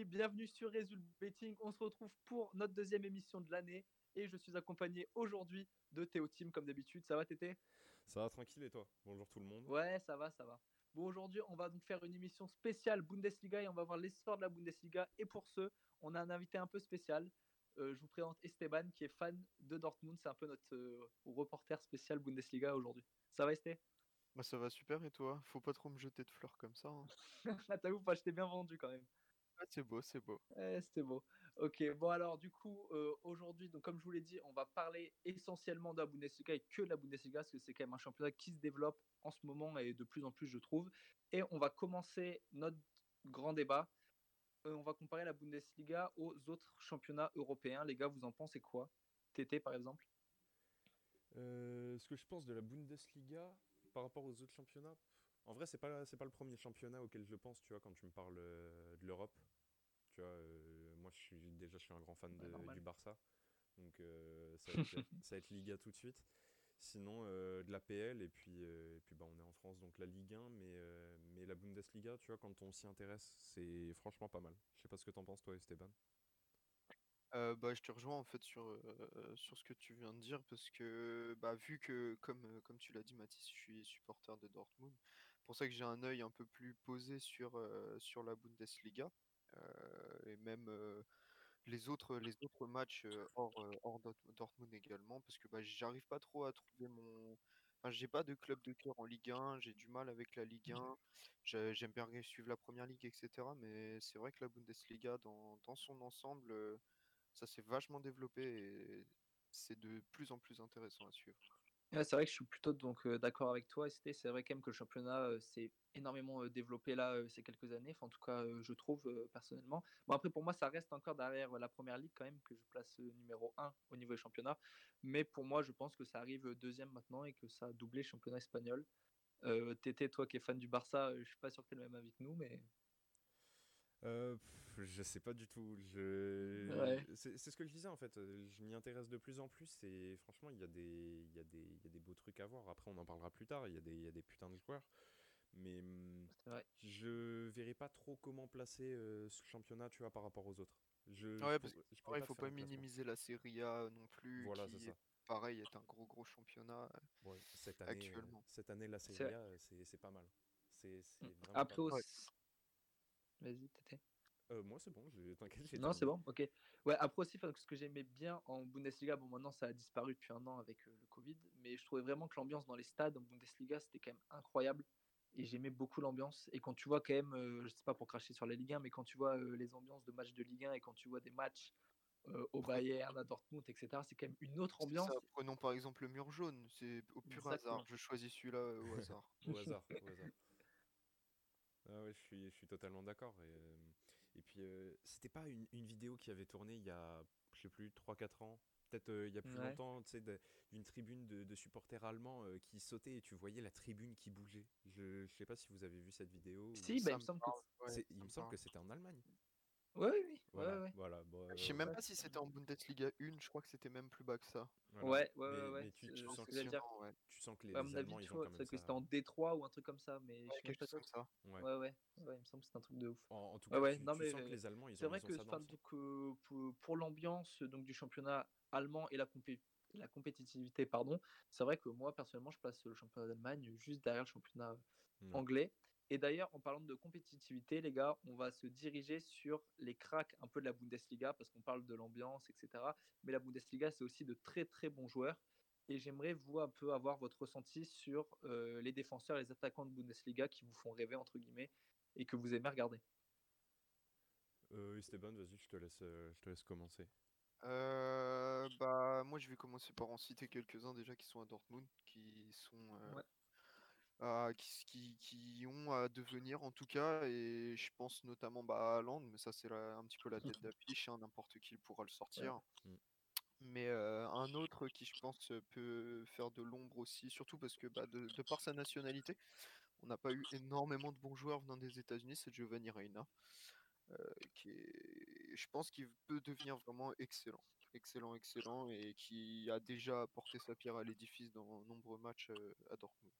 l'équipe, bienvenue sur Result Betting. On se retrouve pour notre deuxième émission de l'année et je suis accompagné aujourd'hui de Théo Team comme d'habitude. Ça va Tété? Ça va tranquille et toi? Bonjour tout le monde. Ouais, ça va, ça va. Bon, aujourd'hui, on va donc faire une émission spéciale Bundesliga et on va voir l'histoire de la Bundesliga. Et pour ce, on a un invité un peu spécial. Euh, je vous présente Esteban qui est fan de Dortmund. C'est un peu notre euh, reporter spécial Bundesliga aujourd'hui. Ça va Esté? Bah ça va super et toi? Faut pas trop me jeter de fleurs comme ça. hein. T'avoue, pas, je t'ai bien vendu quand même. Ah, c'est beau, c'est beau. Ouais, c'était beau. Ok, bon alors du coup, euh, aujourd'hui, donc comme je vous l'ai dit, on va parler essentiellement de la Bundesliga et que de la Bundesliga, parce que c'est quand même un championnat qui se développe en ce moment et de plus en plus, je trouve. Et on va commencer notre grand débat. Euh, on va comparer la Bundesliga aux autres championnats européens. Les gars, vous en pensez quoi? TT par exemple? Euh, ce que je pense de la Bundesliga par rapport aux autres championnats, en vrai, c'est pas c'est pas le premier championnat auquel je pense, tu vois, quand tu me parles euh, de l'Europe. Tu vois, euh, moi, je suis déjà, je suis un grand fan Ouais, de- du Barça, donc euh, ça, va être, ça va être Liga tout de suite. Sinon, euh, de la PL et puis euh, et puis bah, on est en France, donc la Ligue 1, mais euh, mais la Bundesliga, tu vois, quand on s'y intéresse, c'est franchement pas mal. Je sais pas ce que t'en penses toi, Esteban. Euh, bah, je te rejoins en fait sur, euh, sur ce que tu viens de dire parce que bah, vu que comme, comme tu l'as dit Mathis, je suis supporter de Dortmund, pour ça que j'ai un œil un peu plus posé sur, sur la Bundesliga et même les autres, les autres matchs hors, hors Dort- Dortmund également parce que bah, j'arrive pas trop à trouver mon... J'ai pas de club de cœur en Ligue 1, j'ai du mal avec la Ligue 1, J'ai- j'aime bien suivre la Première Ligue, etc. Mais c'est vrai que la Bundesliga dans, dans son ensemble... ça s'est vachement développé et c'est de plus en plus intéressant à suivre. C'est vrai que je suis plutôt donc d'accord avec toi, Esté. C'est vrai quand même que le championnat s'est énormément développé là ces quelques années. En tout cas, je trouve personnellement. Bon, après, pour moi, ça reste encore derrière la première ligue quand même que je place numéro 1 au niveau des championnats. Mais pour moi, je pense que ça arrive deuxième maintenant et que ça a doublé le championnat espagnol. Tété, toi qui es fan du Barça, je suis pas sûr que tu le même avis que nous, mais Euh, pff, je sais pas du tout. Je... Ouais. C'est c'est ce que je disais en fait. Euh, Je m'y intéresse de plus en plus et franchement, il y, a des- il y, a des- il y a des beaux trucs à voir. Après, on en parlera plus tard. Il y, a des- il y a des putains de joueurs. Mais vrai. je verrai pas trop comment placer euh, ce championnat, tu vois, par rapport aux autres. Je, Ouais, je parce pour- je Ouais, pourrais il faut pas minimiser la Serie A non plus, Voilà, qui c'est ça. pareil est un gros gros championnat. Ouais, cette année, Actuellement. euh, cette année, la C'est Serie A, c'est c'est pas mal. C'est c'est vraiment Après pas mal. Vas-y, Tété. Euh, moi, c'est bon. je- T'inquiète, Non, c'est bon, ok. Ouais, après aussi, ce que j'aimais bien en Bundesliga, bon, maintenant ça a disparu depuis un an avec euh, le Covid, mais je trouvais vraiment que l'ambiance dans les stades en Bundesliga, c'était quand même incroyable. Et j'aimais beaucoup l'ambiance. Et quand tu vois quand même, euh, je sais pas pour cracher sur la Ligue 1, mais quand tu vois euh, les ambiances de matchs de Ligue 1 et quand tu vois des matchs euh, au Bayern, à Dortmund, etc., c'est quand même une autre ambiance. ça, prenons par exemple le mur jaune, c'est au pur Exactement. hasard. Je choisis celui-là au hasard. Au hasard, au hasard. Ah ouais, je suis, je suis totalement d'accord. Et, euh, et puis, euh, c'était pas une, une vidéo qui avait tourné il y a, je sais plus, 3-4 ans, peut-être euh, il y a plus Ouais. longtemps, tu sais, d'une tribune de, de supporters allemands euh, qui sautaient et tu voyais la tribune qui bougeait. Je, je sais pas si vous avez vu cette vidéo. Si, bah, il me semble ouais, il me que c'était en Allemagne. Ouais, oui, oui. Voilà, Ouais, ouais. voilà. bon, Je sais euh, même pas si c'était en Bundesliga 1, je crois que c'était même plus bas que ça. voilà. Ouais, ouais, Mais, ouais, mais tu, c'est- tu c'est sens que, que j'allais dire. Impressionnant, ouais. tu sens que les, les mon Allemands, avis, tu ils ont vois, quand c'est même que ça. c'était en Détroit ou un truc comme ça, mais je suis quelque pas chose sûr. comme ça. Ouais. Ouais, ouais, ouais, il me semble que c'est un truc de ouf. En, en tout cas, ouais, tu, non, tu mais, sens que euh, les Allemands, ils C'est ont, vrai ils ont que ça dans donc, euh, pour, pour l'ambiance donc du championnat allemand et la, compé- la compétitivité, pardon, c'est vrai que moi personnellement, je place le championnat d'Allemagne juste derrière le championnat Mm. anglais. Et d'ailleurs, en parlant de compétitivité, les gars, on va se diriger sur les cracks un peu de la Bundesliga parce qu'on parle de l'ambiance, etc. Mais la Bundesliga, c'est aussi de très très bons joueurs. Et j'aimerais vous un peu avoir votre ressenti sur euh, les défenseurs et les attaquants de Bundesliga qui vous font rêver entre guillemets et que vous aimez regarder. Euh, Esteban, vas-y, je te laisse, euh, je te laisse commencer. Euh, bah, moi, je vais commencer par en citer quelques-uns déjà qui sont à Dortmund, qui sont euh, Ouais. Qui, qui, qui ont à devenir en tout cas, et je pense notamment bah, à Haaland, mais ça c'est un petit peu la tête d'affiche, hein, n'importe qui pourra le sortir. Ouais. Mm. Mais euh, un autre qui je pense peut faire de l'ombre aussi, surtout parce que bah, de, de par sa nationalité, on n'a pas eu énormément de bons joueurs venant des États-Unis, c'est Giovanni Reina. euh, qui est, je pense qu'il peut devenir vraiment excellent, excellent, excellent, et qui a déjà apporté sa pierre à l'édifice dans nombreux matchs à Dortmund.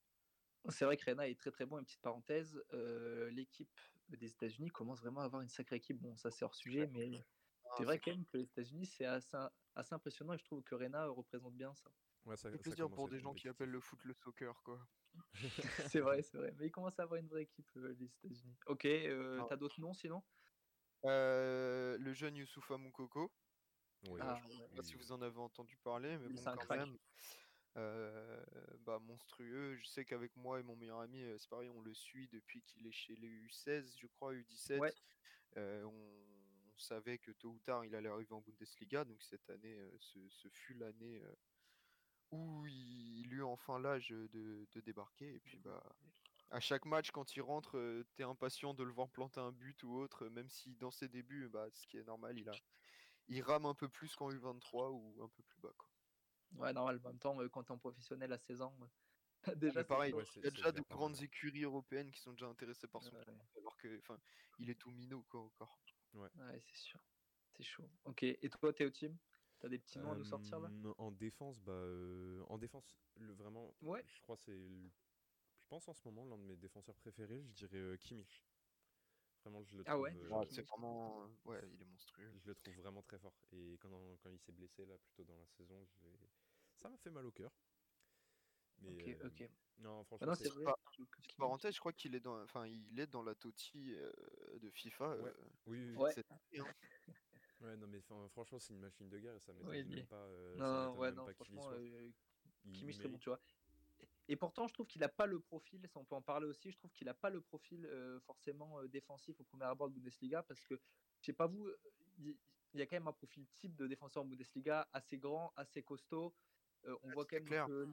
C'est vrai que Rena est très très bon. Une petite parenthèse, euh, l'équipe des États-Unis commence vraiment à avoir une sacrée équipe. Bon, ça c'est hors sujet, mais Ah, c'est vrai quand même que les États-Unis, c'est assez, assez impressionnant et je trouve que Rena représente bien ça. Ouais, ça, fait ça plaisir pour des gens qui appellent le foot le soccer, quoi. c'est vrai, c'est vrai. Mais ils commencent à avoir une vraie équipe, euh, les États-Unis. Ok, euh, Ah. t'as d'autres noms sinon? Euh, le jeune Youssoufa Moukoko, Oui, Ah, je- je sais ouais. pas si vous en avez entendu parler, mais Oui, bon, c'est un quand crack. même, euh, bah, monstrueux. Je sais qu'avec moi et mon meilleur ami, euh, c'est pareil, on le suit depuis qu'il est chez les U16, je crois, U17. Ouais. Euh, on, on savait que tôt ou tard, il allait arriver en Bundesliga, donc cette année, ce, ce fut l'année où il, eut enfin l'âge de, de débarquer. Et puis, bah, à chaque match, quand il rentre, t'es impatient de le voir planter un but ou autre, même si dans ses débuts, bah, ce qui est normal, il a, il rame un peu plus qu'en U23 ou un peu plus bas. Quoi. Ouais, normal. En même temps, quand t'es en professionnel à 16 ans, Ah, déjà pareil. Ouais, il y a déjà de grandes ouais. écuries européennes qui sont déjà intéressées par son Ouais, talent, alors que, enfin, il est tout minot quoi encore. ouais, c'est sûr. C'est chaud. Ok, et toi, Théo Team T'as des petits noms à nous sortir là? En défense, bah, euh, en défense, le, vraiment, Ouais. je crois que c'est, je pense en ce moment l'un de mes défenseurs préférés, je dirais euh, Kimmich. Vraiment, je le Ah trouve, ouais, euh, Ouais, c'est vraiment, ouais, il est monstrueux. je le trouve vraiment très fort. Et quand, quand il s'est blessé là, plutôt dans la saison, j'ai- ça m'a fait mal au cœur. Mais Ok, euh, ok. non, franchement, non, c'est- pas- Petite parenthèse, je crois qu'il est dans, enfin, il est dans la TOTI euh, de FIFA. Ouais. euh, oui, oui, Ouais. hein. ouais, non, mais enfin, franchement, c'est une machine de guerre et ça m'étonne y même pas. euh, Non, ouais, même non, pas y franchement, euh, Kimmich très bon, tu vois. Et pourtant, je trouve qu'il n'a pas le profil, ça on peut en parler aussi, je trouve qu'il n'a pas le profil euh, forcément euh, défensif au premier abord de Bundesliga parce que, je sais pas vous, il il y, a quand même un profil type de défenseur en Bundesliga assez grand, assez costaud. Euh, on, Ouais, voit quand même euh,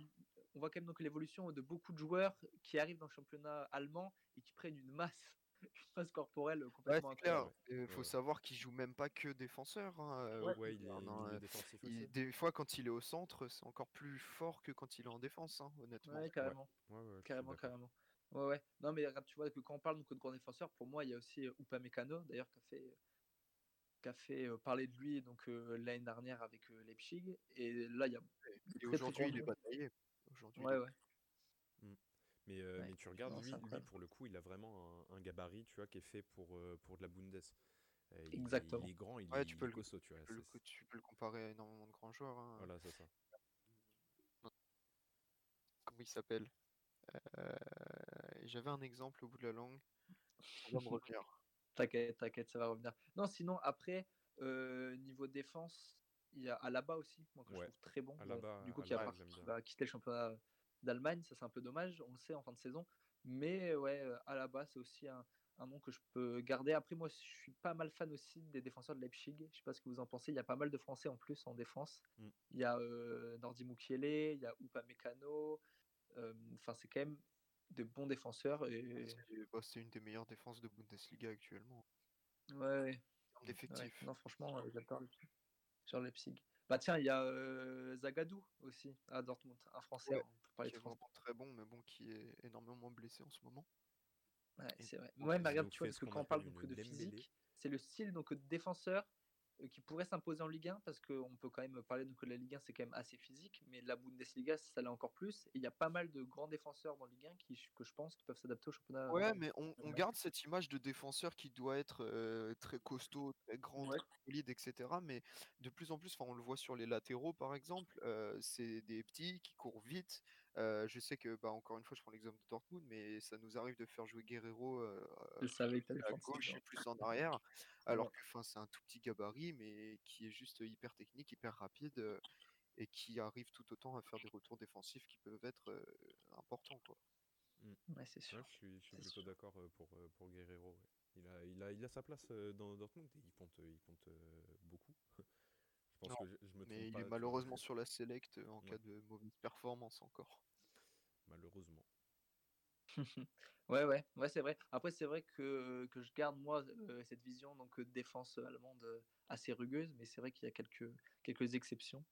on voit quand même donc l'évolution de beaucoup de joueurs qui arrivent dans le championnat allemand et qui prennent une masse, une masse corporelle Ouais, complètement c'est clair. incroyable. ouais. Il faut Ouais, ouais. savoir qu'il joue même pas que défenseur. hein, euh, Ouais. au Ouais, il est Bayern, milieu euh, défensif il- aussi. des fois, quand il est au centre, c'est encore plus fort que quand il est en défense, hein, honnêtement. Ouais, carrément. Ouais, ouais, Carrément, carrément. Ouais, ouais. Non, mais regarde, tu vois que quand on parle donc, de grands défenseurs, pour moi, il y a aussi euh, Upamecano, d'ailleurs, qui a fait, qui a fait euh, parler de lui donc euh, l'année dernière avec euh, Leipzig. Et là, il y a. Et, aujourd'hui, il est bataillé. Aujourd'hui, Ouais, ouais. Mais, euh, Ouais. mais tu regardes, lui, lui, pour le coup, il a vraiment un, un gabarit, tu vois, qui est fait pour, euh, pour de la Bundes. Euh, il Exactement. Il est grand, il, Ouais, est, tu il peux est le- costaud, tu vois. tu peux le- tu peux le comparer à énormément de grands joueurs. hein. Voilà, c'est ça. Comment il s'appelle? Euh, J'avais un exemple au bout de la langue. Ça va me revenir. T'inquiète, t'inquiète, ça va revenir. Non, sinon, après, euh, niveau défense, il y a Alaba aussi, moi, que Ouais. je trouve très bon. Alaba- du coup, qui, a qui va quitter le championnat d'Allemagne, ça c'est un peu dommage, on le sait en fin de saison. Mais ouais, euh, Alaba, c'est aussi un, un nom que je peux garder. Après, moi, je suis pas mal fan aussi des défenseurs de Leipzig. Je sais pas ce que vous en pensez. Il y a pas mal de Français en plus en défense. Mm. Il y a euh, Nordi Mukiele, il y a Upamecano. euh, Enfin, c'est quand même de bons défenseurs. Et... C'est bah, c'est une des meilleures défenses de Bundesliga actuellement. Ouais, termes Ouais, d'effectifs. non, franchement, euh, j'adore sur Leipzig. Bah tiens, il y a euh, Zagadou aussi à Dortmund, un Français Ouais, parler qui est vraiment très bon, mais bon, qui est énormément blessé en ce moment. Ouais, c'est vrai. Ouais, mais regarde, tu vois, parce ce que quand on parle donc de physique, c'est le style donc de défenseur euh, qui pourrait s'imposer en Ligue 1 parce qu'on peut quand même parler donc, que la Ligue 1 c'est quand même assez physique, mais la Bundesliga ça l'est encore plus. Et il y a pas mal de grands défenseurs dans Ligue 1 qui, que je pense qui peuvent s'adapter au championnat. Ouais, mais on, garde cette image de défenseur qui doit être euh, très costaud, très grand, Ouais. solide, etc. Mais de plus en plus, on le voit sur les latéraux, par exemple, euh, c'est des petits qui courent vite. Euh, je sais que, bah, encore une fois, je prends l'exemple de Dortmund, mais ça nous arrive de faire jouer Guerrero euh, à gauche genre. et plus en arrière, alors Ouais. que, c'est un tout petit gabarit, mais qui est juste hyper technique, hyper rapide. euh, et qui arrive tout autant à faire des retours défensifs qui peuvent être euh, importants. Quoi. Ouais, c'est sûr. Ouais, je suis, je suis C'est plutôt d'accord pour, pour Guerrero. ouais. Il, a, il, a, il a sa place dans Dortmund et il compte, il compte euh, beaucoup. Je pense Non, que je, je me trompe Mais il pas. est malheureusement sur la select euh, en Ouais. cas de mauvaise performance encore. Malheureusement. Ouais, ouais, ouais, c'est vrai. Après, c'est vrai que, que je garde, moi, euh, cette vision donc, euh, de défense allemande euh, assez rugueuse, mais c'est vrai qu'il y a quelques, quelques exceptions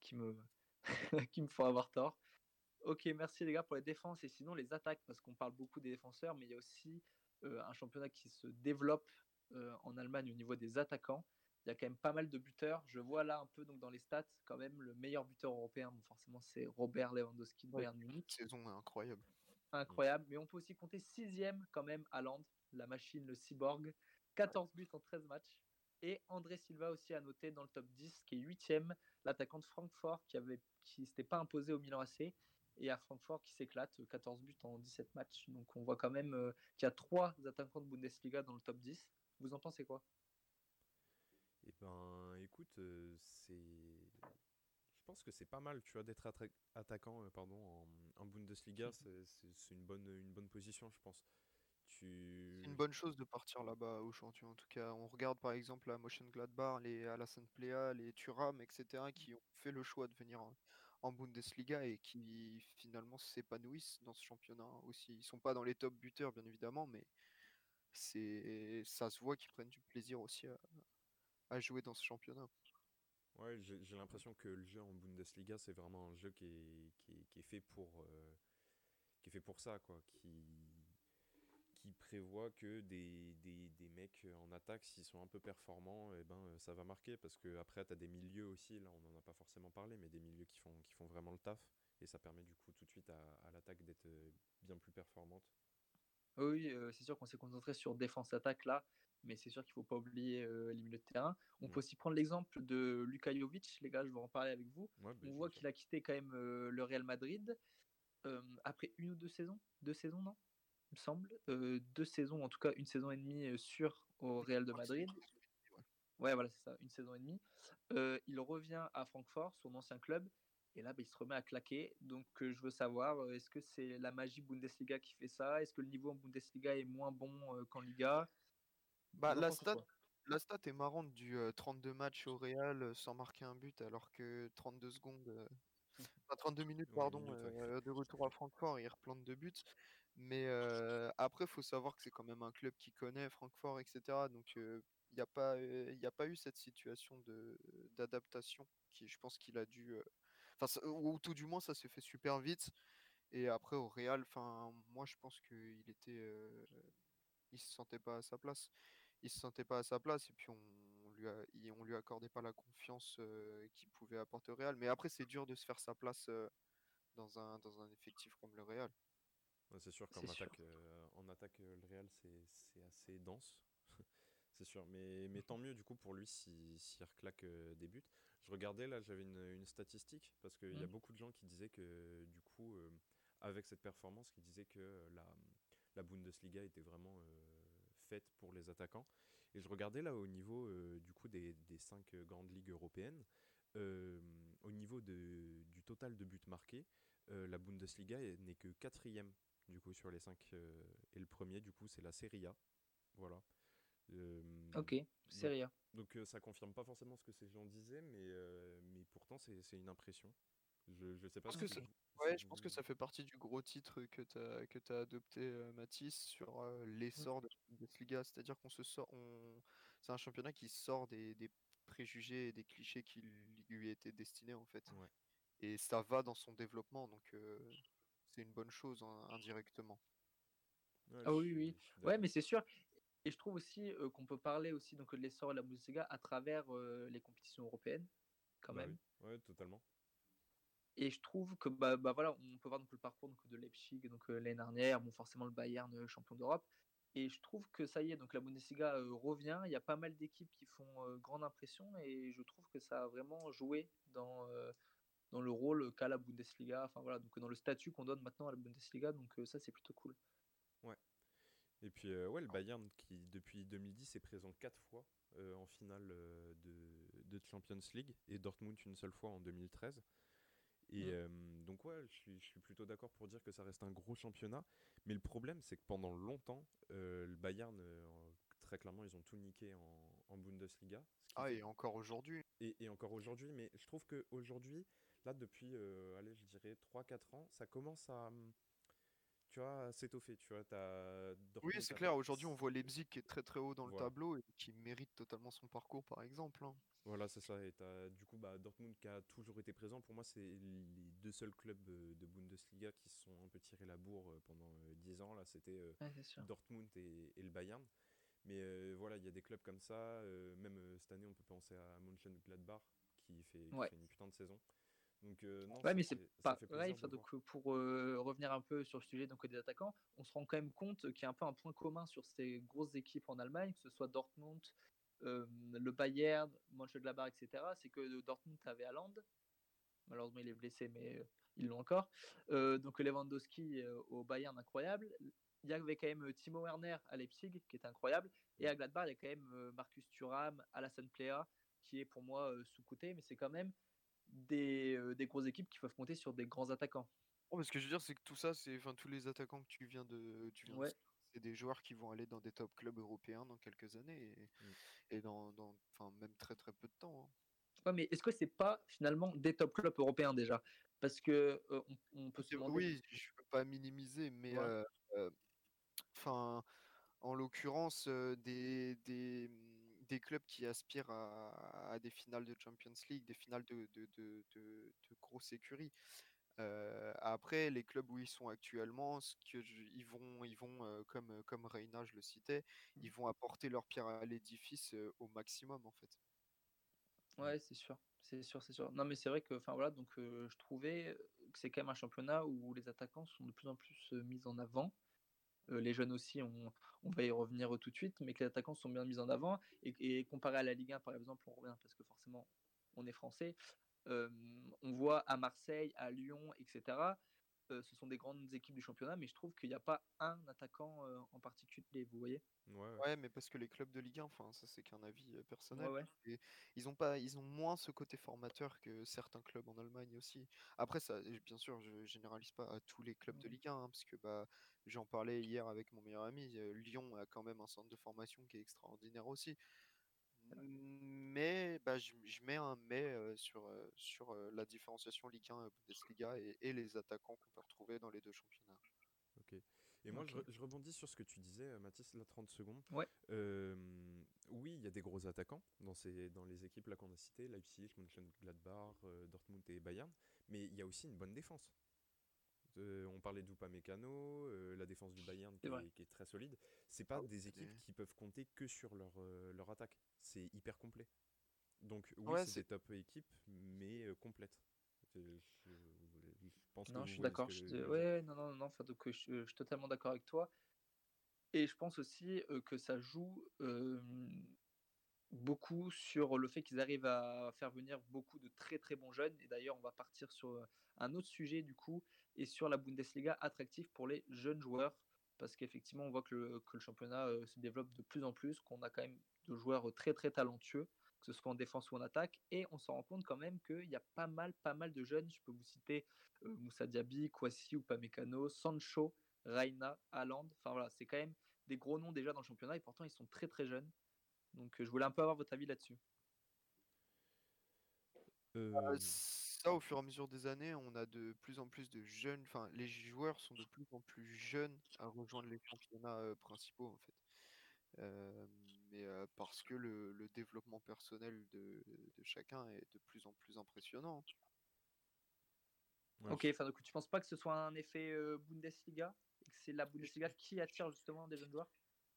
qui me, qui me font avoir tort. Ok, merci les gars pour les défenses et sinon les attaques, parce qu'on parle beaucoup des défenseurs, mais il y a aussi euh, un championnat qui se développe euh, en Allemagne au niveau des attaquants. Il y a quand même pas mal de buteurs. Je vois là un peu donc dans les stats, quand même, le meilleur buteur européen, bon, forcément, c'est Robert Lewandowski de Ouais. Bayern Munich Saison incroyable. incroyable. Mais on peut aussi compter sixième quand même Haaland, la machine, le cyborg. 14 buts en 13 matchs. Et André Silva aussi à noter dans le top 10, qui est 8ème, l'attaquant de Francfort qui avait qui s'était pas imposé au Milan AC et à Francfort qui s'éclate, 14 buts en 17 matchs. Donc on voit quand même euh, qu'il y a trois attaquants de Bundesliga dans le top 10. Vous en pensez quoi? Eh ben, écoute, euh, c'est. Je pense que c'est pas mal, tu vois, d'être attaquant euh, pardon, en, en Bundesliga. C'est une bonne, une bonne position, je pense. C'est une bonne chose de partir là-bas au champion. En tout cas, on regarde par exemple la Motion Gladbach, les Alassane Plea, les Thuram, etc., qui ont fait le choix de venir en, en Bundesliga et qui finalement s'épanouissent dans ce championnat aussi. Ils sont pas dans les top buteurs, bien évidemment, mais c'est ça se voit qu'ils prennent du plaisir aussi à, jouer dans ce championnat. Ouais, j'ai l'impression que le jeu en Bundesliga, c'est vraiment un jeu qui est, qui est, fait pour euh, qui est fait pour ça, quoi. Qui qui prévoit que des, des, des, mecs en attaque, s'ils sont un peu performants, et eh ben, ça va marquer. Parce que après, tu as des milieux aussi, là on n'en a pas forcément parlé, mais des milieux qui font, qui font vraiment le taf. Et ça permet du coup tout de suite à, à l'attaque d'être euh, bien plus performante. Oui, euh, c'est sûr qu'on s'est concentré sur défense-attaque là, mais c'est sûr qu'il ne faut pas oublier euh, les milieux de terrain. On peut aussi prendre l'exemple de Luka Jovic, les gars, je vais en parler avec vous. Bah, On voit qu'il a quitté quand même le Real Madrid après une ou deux saisons. Deux saisons, non il me semble. deux saisons, en tout cas une saison et demie sur au Real de Madrid. Ouais, voilà, c'est ça, une saison et demie. il revient à Francfort, son ancien club, et là, bah, il se remet à claquer. Donc, je veux savoir, est-ce que c'est la magie Bundesliga qui fait ça? Est-ce que le niveau en Bundesliga est moins bon qu'en Liga? Bah, la, stat, la stat est marrante du 32 matchs au Real sans marquer un but, alors que 32 secondes. 32 minutes, pardon, de retour à Francfort, il replante deux buts. Mais après, il faut savoir que c'est quand même un club qui connaît Francfort, etc. Donc, il n'y a, pas, a pas eu cette situation d'adaptation qui, je pense qu'il a dû. Enfin, ou tout du moins, ça s'est fait super vite. Et après, au Real, enfin, moi, je pense qu'il était. il se sentait pas à sa place. Il se sentait pas à sa place. Et puis, on, lui, on lui accordait pas la confiance qu'il pouvait apporter au Real. Mais après, c'est dur de se faire sa place dans, un, dans un effectif comme le Real c'est sûr qu'en attaque, euh, en attaque, euh, le Real, c'est assez dense. c'est sûr. Mais, mais tant mieux, du coup, pour lui, s'il si, reclaque euh, des buts. Je regardais, là, j'avais une, une, statistique, parce qu'il y a mmh. beaucoup de gens qui disaient que, du coup, avec cette performance, qui disaient que la, la Bundesliga était vraiment faite pour les attaquants. Et je regardais, là, au niveau, du coup, des, des cinq grandes ligues européennes, au niveau de, du total de buts marqués, la Bundesliga n'est que quatrième du coup, sur les 5. Euh, et le premier, du coup, c'est la Serie A. Voilà. Euh, ok, Serie A. Donc, euh, ça confirme pas forcément ce que ces gens disaient, mais, mais pourtant, c'est une impression. Je, je sais pas. Parce que ouais, je pense que ça fait partie du gros titre que tu as, que as adopté, Mathis, sur l'essor de la Bundesliga. C'est-à-dire qu'on se sort. On... C'est un championnat qui sort des, des, préjugés et des clichés qui lui étaient destinés, en fait. Et ça va dans son développement. Donc, c'est une bonne chose hein, indirectement. ah oui, oui. Ouais, mais c'est sûr. Et je trouve aussi qu'on peut parler aussi donc, de l'essor de la Bundesliga à travers les compétitions européennes, quand bah même. Oui. Ouais, totalement. Et je trouve que bah, bah voilà, on peut voir donc, le parcours donc, de Leipzig donc l'année dernière, bon forcément le Bayern champion d'Europe. Et je trouve que ça y est, donc la Bundesliga revient. Il y a pas mal d'équipes qui font grande impression et je trouve que ça a vraiment joué dans, dans le rôle qu'a la Bundesliga, enfin voilà, donc dans le statut qu'on donne maintenant à la Bundesliga, donc euh, ça c'est plutôt cool. Ouais. Et puis euh, ouais, le Bayern qui depuis 2010 est présent quatre fois euh, en finale de, de, Champions League et Dortmund une seule fois en 2013. Et mm. donc ouais, je suis, je suis plutôt d'accord pour dire que ça reste un gros championnat. Mais le problème, c'est que pendant longtemps, le Bayern, très clairement, ils ont tout niqué en, en Bundesliga. ah, et encore aujourd'hui. Et, et, encore aujourd'hui, mais je trouve qu'aujourd'hui, là, depuis, euh, allez, je dirais 3-4 ans, ça commence à, hum, tu vois, s'étoffer. Tu vois, as oui, c'est clair. Aujourd'hui, on voit Leipzig qui est très très haut dans le tableau et qui mérite totalement son parcours, par exemple. Hein. Voilà, c'est ça. Et as, du coup, bah, Dortmund qui a toujours été présent. Pour moi, c'est les deux seuls clubs de Bundesliga qui se sont un peu tiré la bourre euh, pendant 10 euh, ans. Là, c'était Dortmund et, le Bayern. Mais voilà, il y a des clubs comme ça. même cette année, on peut penser à Mönchengladbach qui fait, qui fait une putain de saison. Donc, euh, non, Ouais, mais c'est pas pareil. Enfin, donc, euh, pour euh, revenir un peu sur le sujet donc, des attaquants, on se rend quand même compte qu'il y a un peu un point commun sur ces grosses équipes en Allemagne, que ce soit Dortmund, euh, le Bayern, Mönchengladbach, etc. C'est que Dortmund avait Haaland. Malheureusement, il est blessé, mais ils l'ont encore. Donc Lewandowski au Bayern, incroyable. Il y avait quand même Timo Werner à Leipzig, qui est incroyable. Et à Gladbach, il y a quand même Marcus Thuram, Alassane Plea, qui est pour moi sous-coté, mais c'est quand même des, euh, des grosses équipes qui peuvent compter sur des grands attaquants. Oh, mais ce que je veux dire, c'est que tout ça, c'est, enfin, tous les attaquants que tu viens de, tu viens Ouais. c'est des joueurs qui vont aller dans des top clubs européens dans quelques années et, Mm. et dans, dans, enfin, même très très peu de temps. hein. Ouais, mais est-ce que c'est pas finalement des top clubs européens déjà? Parce que euh, on, on peut se C'est- demander. Oui, je peux pas minimiser, mais Ouais. euh, euh, enfin, en l'occurrence, euh, des, des, des clubs qui aspirent à, à des finales de Champions League, des finales de, de, de, de, de grosses écuries. Euh, après, les clubs où ils sont actuellement, ce que je- ils vont, ils vont euh, comme, euh, comme Reina, je le citais, ils vont apporter leur pierre à l'édifice euh, au maximum en fait. Ouais, c'est sûr, c'est sûr, c'est sûr. Non, mais c'est vrai que, enfin voilà, donc je trouvais que c'est quand même un championnat où les attaquants sont de plus en plus mis en avant. Euh, les jeunes aussi, on, on va y revenir tout de suite, mais que les attaquants sont bien mis en avant. Et, et comparé à la Ligue 1, par exemple, on revient parce que forcément, on est français. euh, on voit à Marseille, à Lyon, etc. euh, ce sont des grandes équipes du championnat, mais je trouve qu'il n'y a pas un attaquant euh, en particulier, vous voyez? Ouais, ouais. Ouais, mais parce que les clubs de Ligue 1, enfin, ça c'est qu'un avis personnel. Ouais, et ils ont pas, ils ont moins ce côté formateur que certains clubs en Allemagne aussi. Après ça, bien sûr, je généralise pas à tous les clubs de Ouais. Ligue 1, hein, parce que bah, j'en parlais hier avec mon meilleur ami. euh, Lyon a quand même un centre de formation qui est extraordinaire aussi. Mais bah, je, je mets un mais euh, sur, euh, sur euh, la différenciation Ligue 1 et Bundesliga et, et les attaquants qu'on peut retrouver dans les deux championnats. Ok. Et moi, je, rebondis sur ce que tu disais, Mathis, là, 30 secondes. Ouais. Euh, oui, il y a des gros attaquants dans, ces, dans les équipes là qu'on a citées, Leipzig, Mönchengladbach, euh, Dortmund et Bayern. Mais il y a aussi une bonne défense. Euh, on parlait d'Upamecano, euh, la défense du Bayern qui est, qui est très solide. C'est pas Ah des équipes qui peuvent compter que sur leur, euh, leur attaque. C'est hyper complet. Donc oui, Ouais, c'est des top équipes, mais euh, complètes. Je, pense Non, je suis d'accord. que. Ouais, non, non, non. Enfin, donc, je, je suis totalement d'accord avec toi. Et je pense aussi euh, que ça joue euh, beaucoup sur le fait qu'ils arrivent à faire venir beaucoup de très très bons jeunes. Et d'ailleurs, on va partir sur un autre sujet du coup et sur la Bundesliga attractive pour les jeunes joueurs. Parce qu'effectivement, on voit que le, que le championnat euh, se développe de plus en plus, qu'on a quand même de joueurs très très talentueux, que ce soit en défense ou en attaque. Et on s'en rend compte quand même qu'il y a pas mal, pas mal de jeunes. Je peux vous citer euh, Moussa Diaby, Kwasi, Upamecano, Sancho, Reina, Haaland. Enfin voilà, c'est quand même des gros noms déjà dans le championnat et pourtant ils sont très très jeunes. Donc euh, je voulais un peu avoir votre avis là-dessus. Euh, Euh, Ça, au fur et à mesure des années, on a de plus en plus de jeunes, enfin, les joueurs sont de plus en plus jeunes à rejoindre les championnats euh, principaux, en fait. Euh, mais euh, parce que le, le développement personnel de, de chacun est de plus en plus impressionnant. ouais, ok, enfin donc tu penses pas que ce soit un effet euh, Bundesliga? Et que c'est la Bundesliga qui attire justement des jeunes joueurs?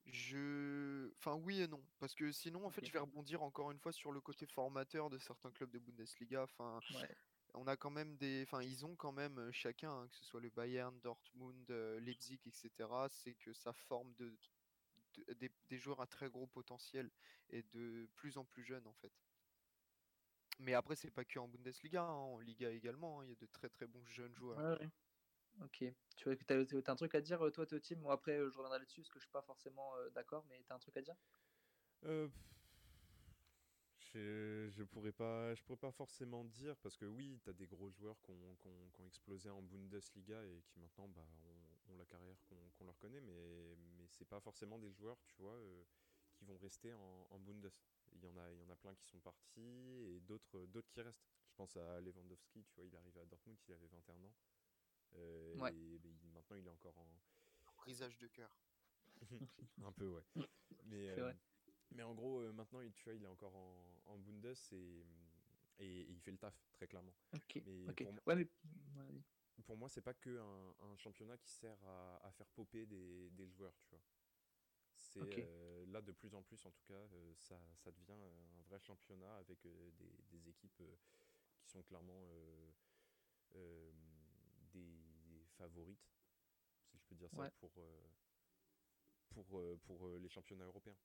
Je... Enfin, oui et non. Parce que sinon, en fait, je vais rebondir encore une fois sur le côté formateur de certains clubs de Bundesliga. Enfin, Ouais. On a quand même des. Enfin, ils ont quand même chacun, hein, que ce soit le Bayern, Dortmund, euh, Leipzig, etc. C'est que ça forme de, de- des, des joueurs à très gros potentiel et de plus en plus jeunes, en fait. Mais après, c'est pas que en Bundesliga, hein, en Liga également. hein, Il y a de très très bons jeunes joueurs. Ouais, ouais. Ok. Tu vois que t'as, t'as un truc à dire, euh, toi, Théo Tim Bon, après, euh, je reviendrai là-dessus parce que je suis pas forcément euh, d'accord, mais t'as un truc à dire? Euh, je, je pourrais pas, je pourrais pas forcément dire parce que oui, tu as des gros joueurs qui ont, qui ont- qui ont explosé en Bundesliga et qui maintenant bah, ont, ont la carrière qu'on qu'on leur connaît, mais, mais c'est pas forcément des joueurs, tu vois, euh, qui vont rester en, en Bundes. Il y en a, il y en a plein qui sont partis et d'autres, d'autres qui restent. Je pense à Lewandowski, tu vois, il est arrivé à Dortmund, il avait 21 ans. Euh, Ouais. Et il- maintenant, il est encore en, Brisage de cœur. un peu, ouais. Mais, C'est euh, vrai. Mais en gros, euh, maintenant, il, tu vois, il est encore en, en Bundes et, et, et il fait le taf, très clairement. Mais pour moi- Ouais, mais. ouais, vas-y. Pour moi, c'est pas que un, un championnat qui sert à, à faire popper des, des joueurs, tu vois. C'est euh, là de plus en plus, en tout cas, euh, ça, ça devient un vrai championnat avec des, des équipes qui sont clairement des favorites, si je peux dire ça, pour, pour, pour les championnats européens.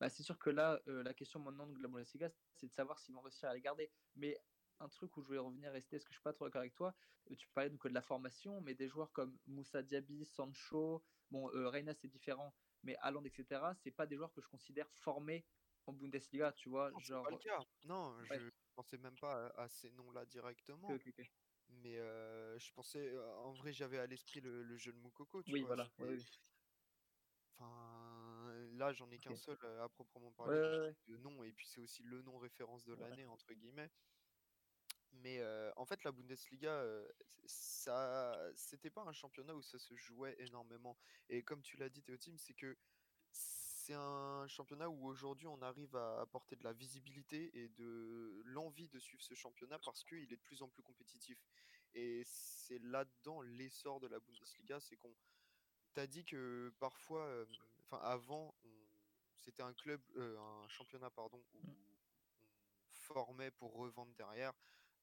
Bah, c'est sûr que là, la question maintenant de la Bundesliga, c'est de savoir s'ils vont réussir à les garder. Mais un truc où je voulais revenir rester, est-ce que je suis pas trop d'accord avec toi? Tu parlais donc de la formation, mais des joueurs comme Moussa Diaby, Sancho, bon, Reina c'est différent, mais Haaland, etc., c'est pas des joueurs que je considère formés en Bundesliga, tu vois. Non, genre... pas le cas. Non, je pensais même pas à, ces noms-là directement. Mais je pensais, en vrai, j'avais à l'esprit le, jeune Moukoko. Tu oui, voilà. Enfin, là, j'en ai qu'un seul à proprement parler de nom, et puis c'est aussi le nom référence de l'année, entre guillemets. Mais en fait, la Bundesliga, ça, c'était pas un championnat où ça se jouait énormément. Et comme tu l'as dit, Théotime, c'est que c'est un championnat où aujourd'hui on arrive à apporter de la visibilité et de l'envie de suivre ce championnat parce qu'il est de plus en plus compétitif. Et c'est là-dedans l'essor de la Bundesliga, c'est qu'on t'a dit que parfois, enfin avant, c'était un club, un championnat pardon, où mmh. on formait pour revendre derrière.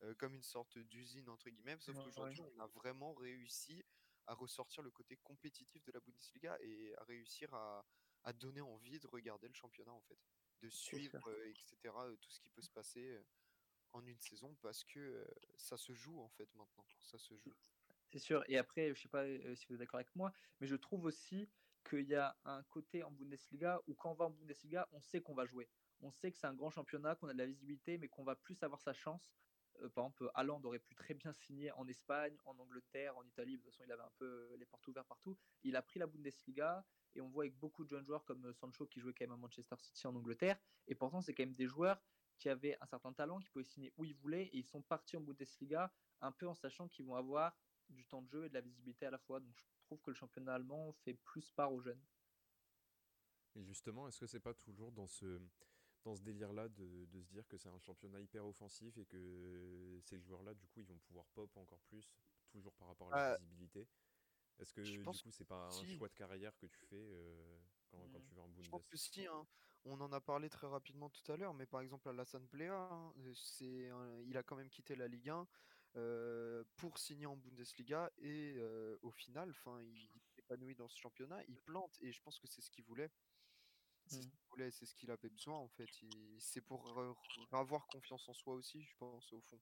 Euh, comme une sorte d'usine entre guillemets. Sauf qu'aujourd'hui, on a vraiment réussi à ressortir le côté compétitif de la Bundesliga et à réussir à, à donner envie de regarder le championnat en fait, de suivre, euh, etc. Euh, tout ce qui peut se passer en une saison parce que ça se joue en fait maintenant, ça se joue. C'est sûr. Et après, je sais pas si vous êtes d'accord avec moi, mais je trouve aussi qu'il y a un côté en Bundesliga où quand on va en Bundesliga, on sait qu'on va jouer. On sait que c'est un grand championnat, qu'on a de la visibilité, mais qu'on va plus avoir sa chance euh, par exemple, Haaland aurait pu très bien signer en Espagne, en Angleterre, en Italie. De toute façon, il avait un peu les portes ouvertes partout. Il a pris la Bundesliga et on voit avec beaucoup de jeunes joueurs comme Sancho qui jouait quand même à Manchester City en Angleterre. Et pourtant, c'est quand même des joueurs qui avaient un certain talent, qui pouvaient signer où ils voulaient et ils sont partis en Bundesliga un peu en sachant qu'ils vont avoir du temps de jeu et de la visibilité à la fois. Donc, je trouve que le championnat allemand fait plus part aux jeunes. Et justement, est-ce que c'est pas toujours dans ce dans ce délire-là de, de, se dire que c'est un championnat hyper offensif et que ces joueurs-là, du coup, ils vont pouvoir pop encore plus, toujours par rapport à la euh, visibilité? Est-ce que du coup, c'est pas un choix de carrière que tu fais euh, quand, quand, tu vas en Bundesliga Je pense que si, hein. on en a parlé très rapidement tout à l'heure, mais par exemple, Alassane Plea, hein, c'est il a quand même quitté la Ligue 1 euh, pour signer en Bundesliga et au final, il s'épanouit dans ce championnat, il plante et je pense que c'est ce qu'il voulait. C'est ce mmh. qu'il voulait, c'est ce qu'il avait besoin en fait. C'est pour avoir confiance en soi aussi, je pense, au fond.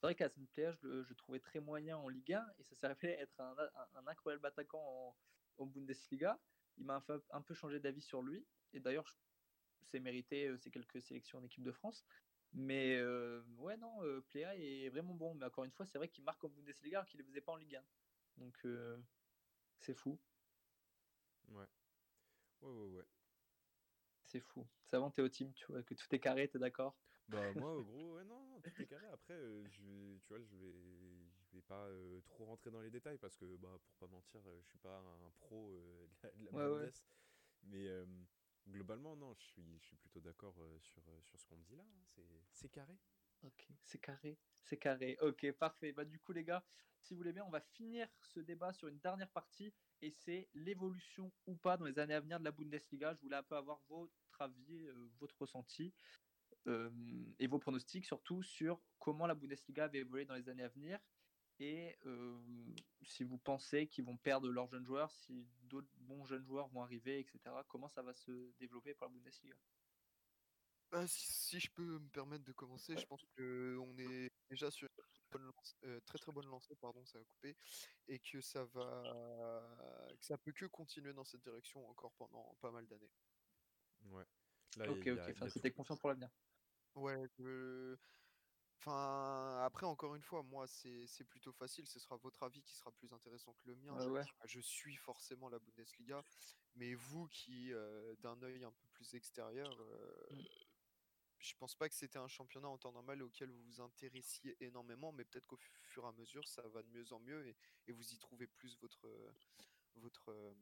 C'est vrai qu'à je le je trouvais très moyen en Ligue 1 et ça s'est révélé être un, un, incroyable attaquant en, en Bundesliga. Il m'a un, un, peu changé d'avis sur lui et d'ailleurs, c'est mérité ces quelques sélections en équipe de France. Mais euh, ouais, non, euh, Plea est vraiment bon. Mais encore une fois, c'est vrai qu'il marque en Bundesliga qu'il ne le faisait pas en Ligue 1. Donc, euh, c'est fou. Ouais. Ouais, ouais, ouais. C'est fou. C'est avant, t'es au team, tu vois, que tout est carré, t'es d'accord? Bah, moi, gros, ouais, non, tout est carré. Après, euh, je, tu vois, je vais, je vais pas euh, trop rentrer dans les détails parce que, bah, pour pas mentir, je suis pas un pro de la, de la Mais globalement, non, je suis, plutôt d'accord sur, sur ce qu'on me dit là. Hein. C'est carré. Ok, c'est carré, c'est carré. Ok, parfait. Bah, du coup, les gars, si vous voulez bien, on va finir ce débat sur une dernière partie et c'est l'évolution ou pas dans les années à venir de la Bundesliga. Je voulais un peu avoir votre avis, euh, votre ressenti euh, et vos pronostics surtout sur comment la Bundesliga va évoluer dans les années à venir et euh, si vous pensez qu'ils vont perdre leurs jeunes joueurs, si d'autres bons jeunes joueurs vont arriver, etc. Comment ça va se développer pour la Bundesliga? Bah, si, je peux me permettre de commencer, je pense qu'on est déjà sur une très très bonne lancée, pardon, ça a coupé, et que ça va, que ça peut que continuer dans cette direction encore pendant pas mal d'années. Ouais. ok, ok, c'était confiant pour l'avenir. Ouais, Enfin, après, encore une fois, moi, c'est plutôt facile. Ce sera votre avis qui sera plus intéressant que le mien. je, suis forcément la Bundesliga. Mais vous qui, d'un œil un peu plus extérieur, mmh je pense pas que c'était un championnat en temps normal auquel vous vous intéressiez énormément, mais peut-être qu'au fur et à mesure, ça va de mieux en mieux et, et vous y trouvez plus votre, votre euh,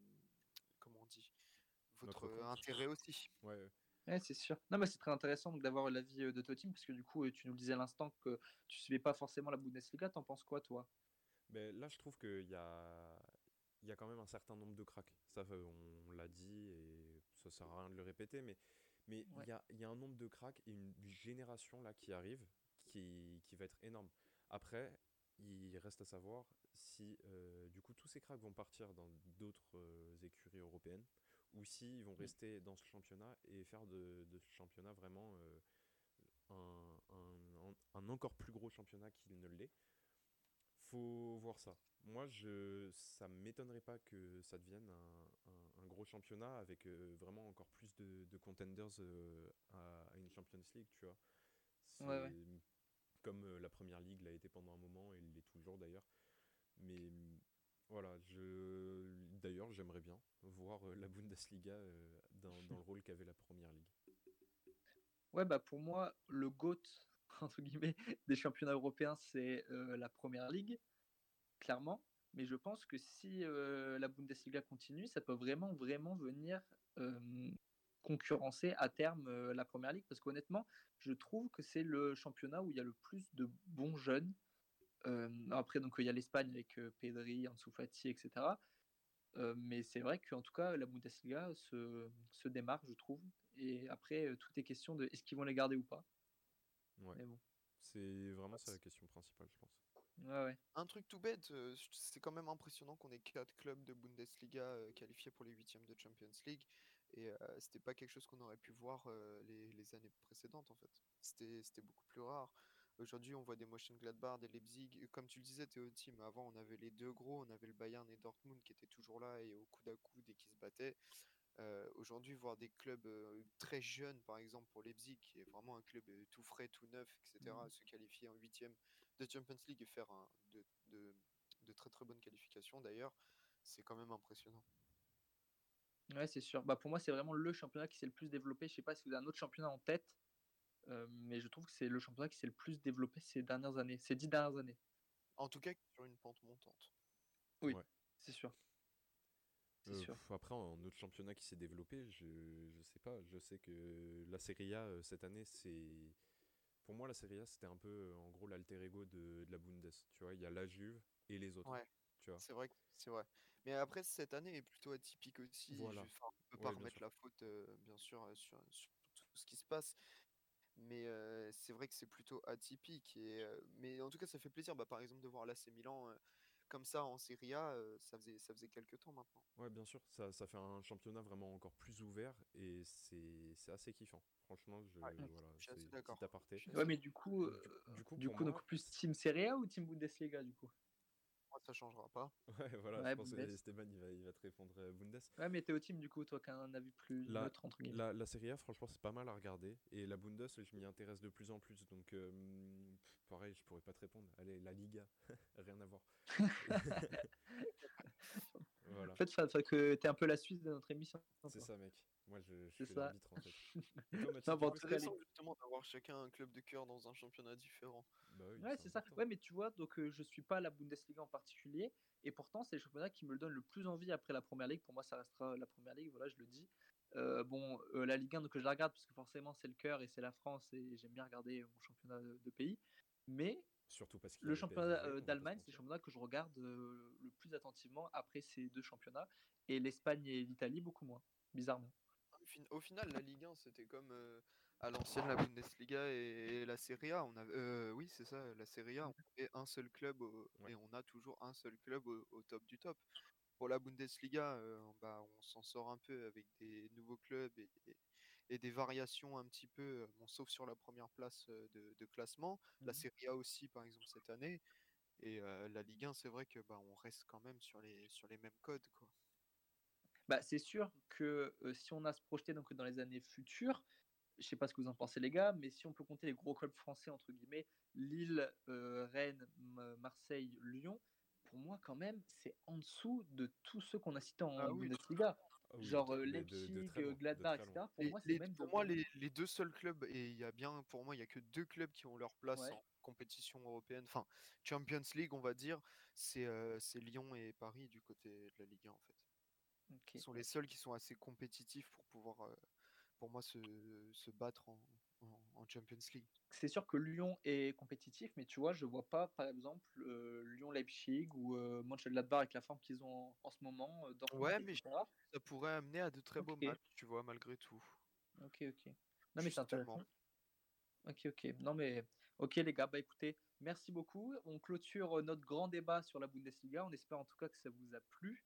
comment on dit, votre intérêt aussi. Ouais. Ouais, c'est sûr. Non, mais c'est très intéressant d'avoir l'avis de Totim, parce que du coup, tu nous disais à l'instant que tu suivais pas forcément la Bundesliga. T'en penses quoi, toi? Ben, Là, je trouve qu'il y a, il y a quand même un certain nombre de cracks. Ça, on l'a dit et ça sert à rien de le répéter, mais mais il y, a, y, a, un nombre de cracks et une génération là qui arrive qui, qui va être énorme. Après, il reste à savoir si du coup tous ces cracks vont partir dans d'autres écuries européennes ou s'ils vont rester dans ce championnat et faire de, ce championnat vraiment un, un, encore plus gros championnat qu'il ne l'est. Faut voir ça. Moi, je, ça m'étonnerait pas que ça devienne un, un, gros championnat avec euh, vraiment encore plus de, de contenders euh, à, une Champions League, tu vois. Ouais, Comme euh, la première ligue l'a été pendant un moment et l'est toujours d'ailleurs. Mais voilà, je d'ailleurs j'aimerais bien voir la Bundesliga dans, dans, le rôle qu'avait la première ligue. Ouais, bah pour moi, le GOAT, entre guillemets, des championnats européens, c'est la première ligue clairement. Mais je pense que si euh, la Bundesliga continue, ça peut vraiment, vraiment venir euh, concurrencer à terme euh, la Première Ligue. Parce qu'honnêtement, je trouve que c'est le championnat où il y a le plus de bons jeunes. Après, donc il y a l'Espagne avec Pedri, Ansu Fati, etc. mais c'est vrai qu'en tout cas, la Bundesliga se, se, démarque, je trouve. Et après, tout est question de est-ce qu'ils vont les garder ou pas. Ouais. Bon. C'est vraiment ça la question principale, je pense. Un truc tout bête, euh, c'est quand même impressionnant qu'on ait quatre clubs de Bundesliga euh, qualifiés pour les huitièmes de Champions League. Et euh, c'était pas quelque chose qu'on aurait pu voir les, années précédentes en fait. C'était beaucoup plus rare. Aujourd'hui, on voit des Mönchengladbach, des Leipzig. Comme tu le disais, Théo Team, avant, on avait les deux gros. On avait le Bayern et Dortmund qui étaient toujours là et au coude à coude et qui se battaient. Aujourd'hui, voir des clubs très jeunes, par exemple pour Leipzig, qui est vraiment un club tout frais, tout neuf, etc., mmh. se qualifier en huitième de Champions League et faire un, de, de, très très bonnes qualifications d'ailleurs, c'est quand même impressionnant. Ouais, c'est sûr. Bah, pour moi, c'est vraiment le championnat qui s'est le plus développé. Je sais pas si vous avez un autre championnat en tête, euh, mais je trouve que c'est le championnat qui s'est le plus développé ces dernières années, ces dix dernières années. En tout cas, sur une pente montante. Oui, c'est sûr. Euh, sûr. Après, un autre championnat qui s'est développé, je, je sais pas. Je sais que la Serie A euh, cette année, c'est pour moi, la Serie A, c'était un peu, euh, en gros, l'alter ego de, la Bundes. Tu vois, il y a la Juve et les autres. Ouais. Tu vois. C'est vrai, c'est vrai. Mais après, cette année est plutôt atypique aussi. Voilà. Je, ne peut pas remettre la faute, euh, bien sûr, euh, sur, tout ce qui se passe. Mais c'est vrai que c'est plutôt atypique. Et, mais en tout cas, ça fait plaisir, bah, par exemple, de voir l'AC Milan comme ça en Serie A, ça, faisait, ça faisait quelques temps maintenant. Ouais, bien sûr, ça, ça fait un championnat vraiment encore plus ouvert et c'est assez kiffant. Franchement, je, voilà, je suis assez d'accord. Ouais, mais du coup, du, coup, du coup donc plus Team Serie A ou Team Bundesliga du coup? Ça changera pas. Ouais, voilà, je pense que Esteban il va, il va te répondre euh, Bundes. Ouais, mais t'es au team du coup, toi qui as un avis plus la, neutre entre guillemets. La, la Serie A, franchement, c'est pas mal à regarder. Et la Bundes, je m'y intéresse de plus en plus. Donc, euh, pareil, je pourrais pas te répondre. Allez, la Liga, rien à voir. voilà. En fait, ça fait que t'es un peu la Suisse de notre émission. C'est ça, mec. Moi, je, je suis l'arbitre en fait. C'est intéressant justement d'avoir chacun un club de cœur dans un championnat différent. Bah oui, ouais, c'est ça. Ouais, mais tu vois, donc euh, je suis pas la Bundesliga en particulier, et pourtant c'est le championnat qui me le donne le plus envie après la Première Ligue. Pour moi, ça restera la Première Ligue. Voilà, je le dis. Euh, bon, euh, la Ligue 1, donc je la regarde parce que forcément c'est le cœur et c'est la France et j'aime bien regarder mon championnat de, pays. Mais Surtout parce le championnat d'Allemagne, c'est le championnat que je regarde le plus attentivement après ces deux championnats, et l'Espagne et l'Italie beaucoup moins, bizarrement au final, la Ligue 1, c'était comme euh, à l'ancienne la Bundesliga et, la Serie A. On avait, euh, oui, c'est ça, la Serie A, on avait un seul club et on a toujours un seul club au, top du top. Pour la Bundesliga, euh, bah, on s'en sort un peu avec des nouveaux clubs et, des variations un petit peu, bon, sauf sur la première place de, classement. La mmh Serie A aussi, par exemple, cette année. Et la Ligue 1, c'est vrai que bah, on reste quand même sur les, sur les mêmes codes. Quoi. Bah, c'est sûr que si on a se projeter donc, dans les années futures, je sais pas ce que vous en pensez les gars, mais si on peut compter les gros clubs français, entre guillemets, Lille, Rennes, Marseille, Lyon, pour moi quand même, c'est en dessous de tous ceux qu'on a cités en ah Bundesliga. Ah Genre Leipzig, Gladbach, etc. Pour moi, c'est même pour moi les, les, deux seuls clubs, et il y a bien, pour moi, il y a que deux clubs qui ont leur place en compétition européenne, enfin Champions League, on va dire, c'est Lyon et Paris du côté de la Ligue 1 en fait. Ce sont les seuls qui sont assez compétitifs pour pouvoir, euh, pour moi, se, se battre en, en, Champions League. C'est sûr que Lyon est compétitif, mais tu vois, je vois pas, par exemple, euh, Lyon-Leipzig ou euh, Mönchengladbach avec la forme qu'ils ont en, ce moment. Dans ouais, mais ça pourrait amener à de très beaux matchs, tu vois, malgré tout. Ok, ok. Non, mais c'est intéressant. Ok, ok. Non, mais Ok les gars, bah écoutez, merci beaucoup. On clôture notre grand débat sur la Bundesliga. On espère en tout cas que ça vous a plu.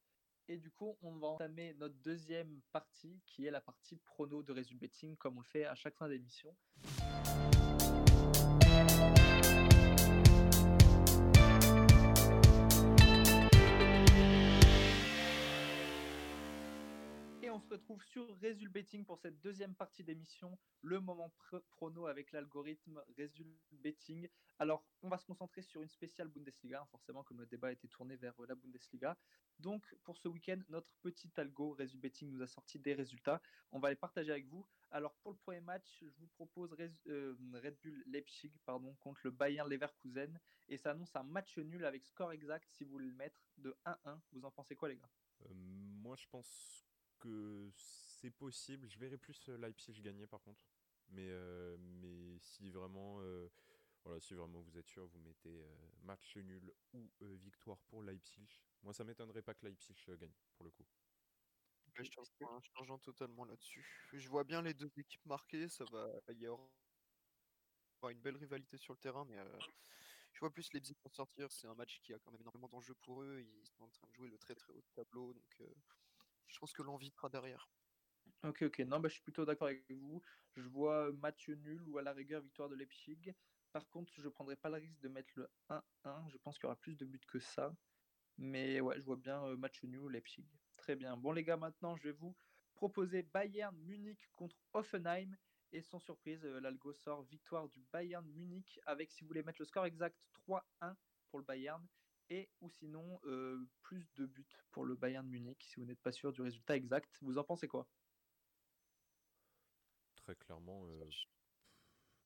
Et du coup, on va entamer notre deuxième partie, qui est la partie prono de Result Betting, comme on le fait à chaque fin d'émission. On se retrouve sur Résul Betting pour cette deuxième partie d'émission, le moment prono avec l'algorithme Résul Betting. Alors, on va se concentrer sur une spéciale Bundesliga, hein, forcément, comme le débat été tourné vers euh, la Bundesliga. Donc, pour ce week-end, notre petit algo Résul Betting nous a sorti des résultats. On va les partager avec vous. Alors, pour le premier match, je vous propose euh, Red Bull Leipzig pardon, contre le Bayern Leverkusen. Et ça annonce un match nul avec score exact, si vous le mettre, de 1-1. Vous en pensez quoi, les gars? Euh, Moi, je pense que c'est possible. Je verrai plus euh, Leipzig gagner par contre. Mais, euh, mais si vraiment euh, voilà, si vraiment vous êtes sûr, vous mettez match nul ou victoire pour Leipzig. Moi, ça m'étonnerait pas que Leipzig gagne pour le coup. je changeant totalement là-dessus. Je vois bien les deux équipes marquées. Ça va y avoir une belle rivalité sur le terrain, mais je vois plus Leipzig pour sortir. C'est un match qui a quand même énormément d'enjeux pour eux. Ils sont en train de jouer le très très haut tableau, donc je pense que l'envie sera derrière. Ok, ok. Non, bah, je suis plutôt d'accord avec vous. Je vois match nul ou à la rigueur victoire de Leipzig. Par contre, je ne prendrai pas le risque de mettre le 1-1. Je pense qu'il y aura plus de buts que ça. Mais ouais, je vois bien euh, match nul ou Leipzig. Très bien. Bon, les gars, maintenant, je vais vous proposer Bayern Munich contre Offenheim. Et sans surprise, euh, l'Algo sort victoire du Bayern Munich avec, si vous voulez mettre le score exact, 3-1 pour le Bayern et ou sinon euh, plus de buts pour le Bayern Munich si vous n'êtes pas sûr du résultat exact. Vous en pensez quoi? Très clairement, euh,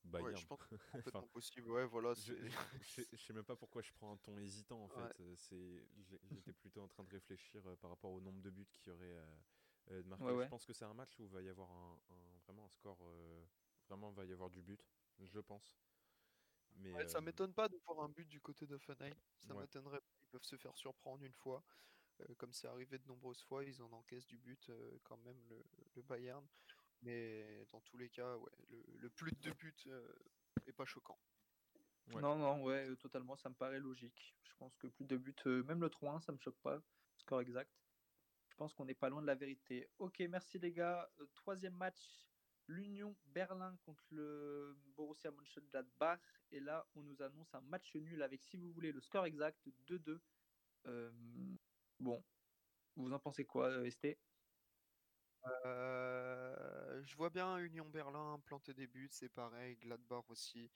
Bayern. je pense enfin, possible. Ouais, voilà. Je, je, sais même pas pourquoi je prends un ton hésitant en fait. C'est, j'étais plutôt en train de réfléchir euh, par rapport au nombre de buts qui aurait euh, marqué. Je pense que c'est un match où il va y avoir un, vraiment un score, vraiment il va y avoir du but, je pense. Mais Ça m'étonne pas de voir un but du côté de Fanaï. Ça m'étonnerait. Ils peuvent se faire surprendre une fois. comme c'est arrivé de nombreuses fois, ils en encaissent du but quand même, le, Bayern. Mais dans tous les cas, ouais, le, plus de buts est pas choquant. Non, non, ouais, totalement, ça me paraît logique. Je pense que plus de buts, même le 3-1, ça me choque pas, score exact. Je pense qu'on n'est pas loin de la vérité. Ok, merci les gars. troisième match l'Union Berlin contre le Borussia Mönchengladbach. Et là, on nous annonce un match nul avec, si vous voulez, le score exact 2-2. Euh, bon, vous en pensez quoi, euh, ST euh, Je vois bien Union Berlin planter des buts, c'est pareil, Gladbach aussi.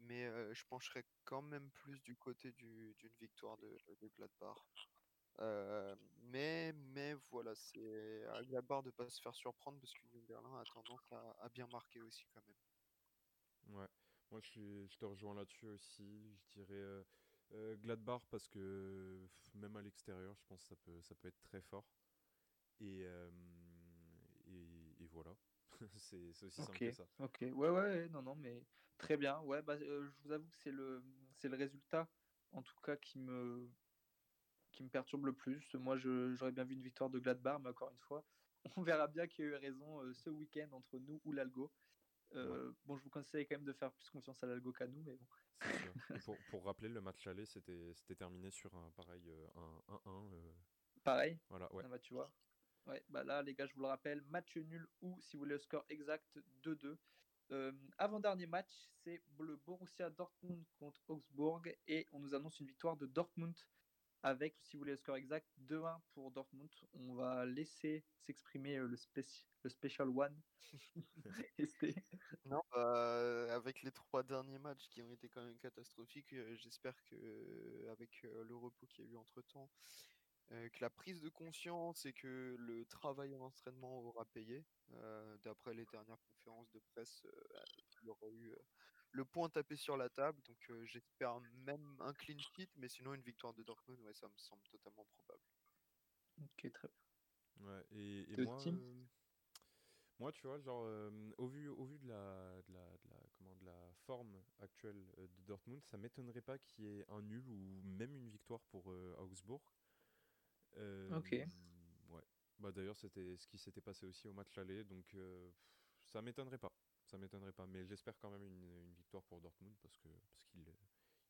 Mais je pencherais quand même plus du côté d'une victoire de, de Gladbach. Euh, mais, mais voilà, c'est à Gladbach de ne pas se faire surprendre parce qu'Union Berlin a tendance à, bien marquer aussi quand même. Ouais, moi je, je te rejoins là-dessus aussi. Je dirais euh, euh, Gladbach parce que même à l'extérieur, je pense que ça peut, ça peut être très fort. Et, et, voilà, c'est aussi simple que ça. Ok, ouais, ouais, non, non, mais très bien. Ouais, bah, je vous avoue que c'est le, c'est le résultat, en tout cas, qui me, qui me perturbe le plus. Moi, j'aurais bien vu une victoire de Gladbach, mais encore une fois, on verra bien qui a eu raison euh, ce week-end entre nous ou l'Algo. Euh, bon, je vous conseille quand même de faire plus confiance à l'Algo qu'à nous, mais bon. pour, pour, rappeler, le match aller, c'était terminé sur un pareil euh, un 1-1. Pareil Voilà, ouais. Ah bah, tu vois. Ouais, bah là, les gars, je vous le rappelle, match nul ou, si vous voulez le score exact, 2-2. Avant-dernier match, c'est le Borussia Dortmund contre Augsbourg et on nous annonce une victoire de Dortmund avec, si vous voulez le score exact, 2-1 pour Dortmund. On va laisser s'exprimer euh, le, le Special One. non, bah, avec les trois derniers matchs qui ont été quand même catastrophiques, euh, j'espère que euh, avec le repos qu'il y a eu entre temps, que la prise de conscience et que le travail en entraînement aura payé. D'après les dernières conférences de presse, il y aura eu le point tapé sur la table. Donc euh, j'espère même un clean sheet, mais sinon une victoire de Dortmund, ouais, ça me semble totalement probable. Ok, très bien. Ouais, et, moi, euh, moi, tu vois, genre, euh, au, vu, au vu de la, de la, de la, comment, de la forme actuelle de Dortmund, ça m'étonnerait pas qu'il y ait un nul ou même une victoire pour Augsbourg. ok. Ouais. Bah, D'ailleurs, c'était ce qui s'était passé aussi au match aller, donc ça m'étonnerait pas ça m'étonnerait pas. Mais j'espère quand même une, victoire pour Dortmund parce que parce qu'il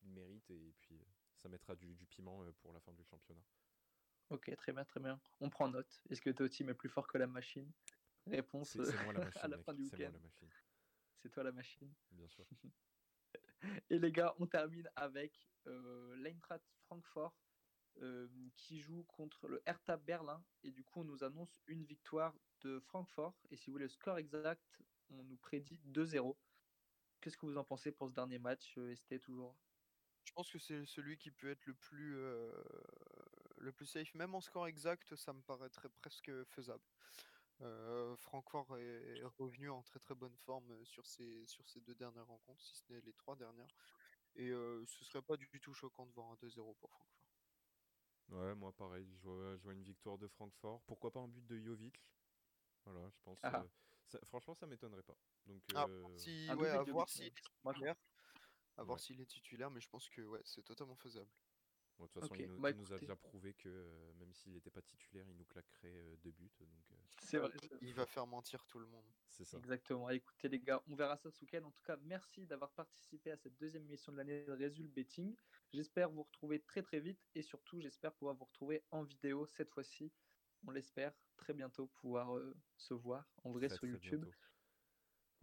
il mérite et puis ça mettra du, du, piment pour la fin du championnat. Ok, très bien, très bien. On prend note. Est-ce que team est plus fort que la machine? Réponse à la fin du week-end. C'est toi la machine. Bien sûr. Et les gars, on termine avec euh, l'Eintracht Francfort euh, qui joue contre le Hertha Berlin. Et du coup, on nous annonce une victoire de Francfort. Et si vous voulez le score exact, on nous prédit 2-0. Qu'est-ce que vous en pensez pour ce dernier match, euh, ST toujours? Je pense que c'est celui qui peut être le plus, euh, le plus safe. Même en score exact, ça me paraîtrait presque faisable. Euh, Francfort est revenu en très très bonne forme sur ces, sur ces deux dernières rencontres, si ce n'est les trois dernières. Et euh, ce serait pas du tout choquant de voir un 2-0 pour Francfort. Ouais, moi pareil, je vois, une victoire de Francfort. Pourquoi pas un but de Jovic? Voilà, je pense. Ah. Euh, franchement, ça m'étonnerait pas. Donc, ah, si, ouais, à voir s'il est titulaire. À voir s'il est titulaire, mais je pense que ouais, c'est totalement faisable. de toute façon, il, bah, nous, a déjà prouvé que même s'il n'était pas titulaire, il nous claquerait deux buts. Donc, c'est vrai. Il va faire mentir tout le monde. C'est ça. Exactement. Écoutez les gars, on verra ça ce week-end. En tout cas, merci d'avoir participé à cette deuxième émission de l'année de Résul Betting. J'espère vous retrouver très très vite et surtout j'espère pouvoir vous retrouver en vidéo cette fois-ci. On l'espère très bientôt pouvoir euh, se voir en vrai sur YouTube.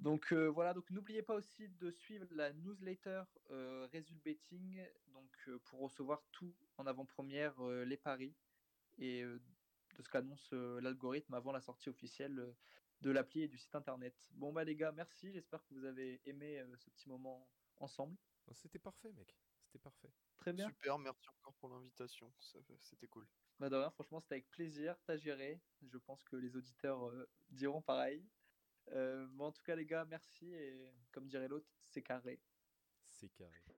Donc euh, voilà, donc n'oubliez pas aussi de suivre la newsletter euh, Betting, donc euh, pour recevoir tout en avant-première les paris et de ce qu'annonce l'algorithme avant la sortie officielle de l'appli et du site internet. Bon bah les gars, merci, j'espère que vous avez aimé ce petit moment ensemble. C'était parfait mec, c'était parfait. Très bien. Super, merci encore pour l'invitation, c'était cool. Bah franchement c'était avec plaisir, t'as géré, je pense que les auditeurs diront pareil. bon en tout cas les gars, merci et comme dirait l'autre, c'est carré. C'est carré.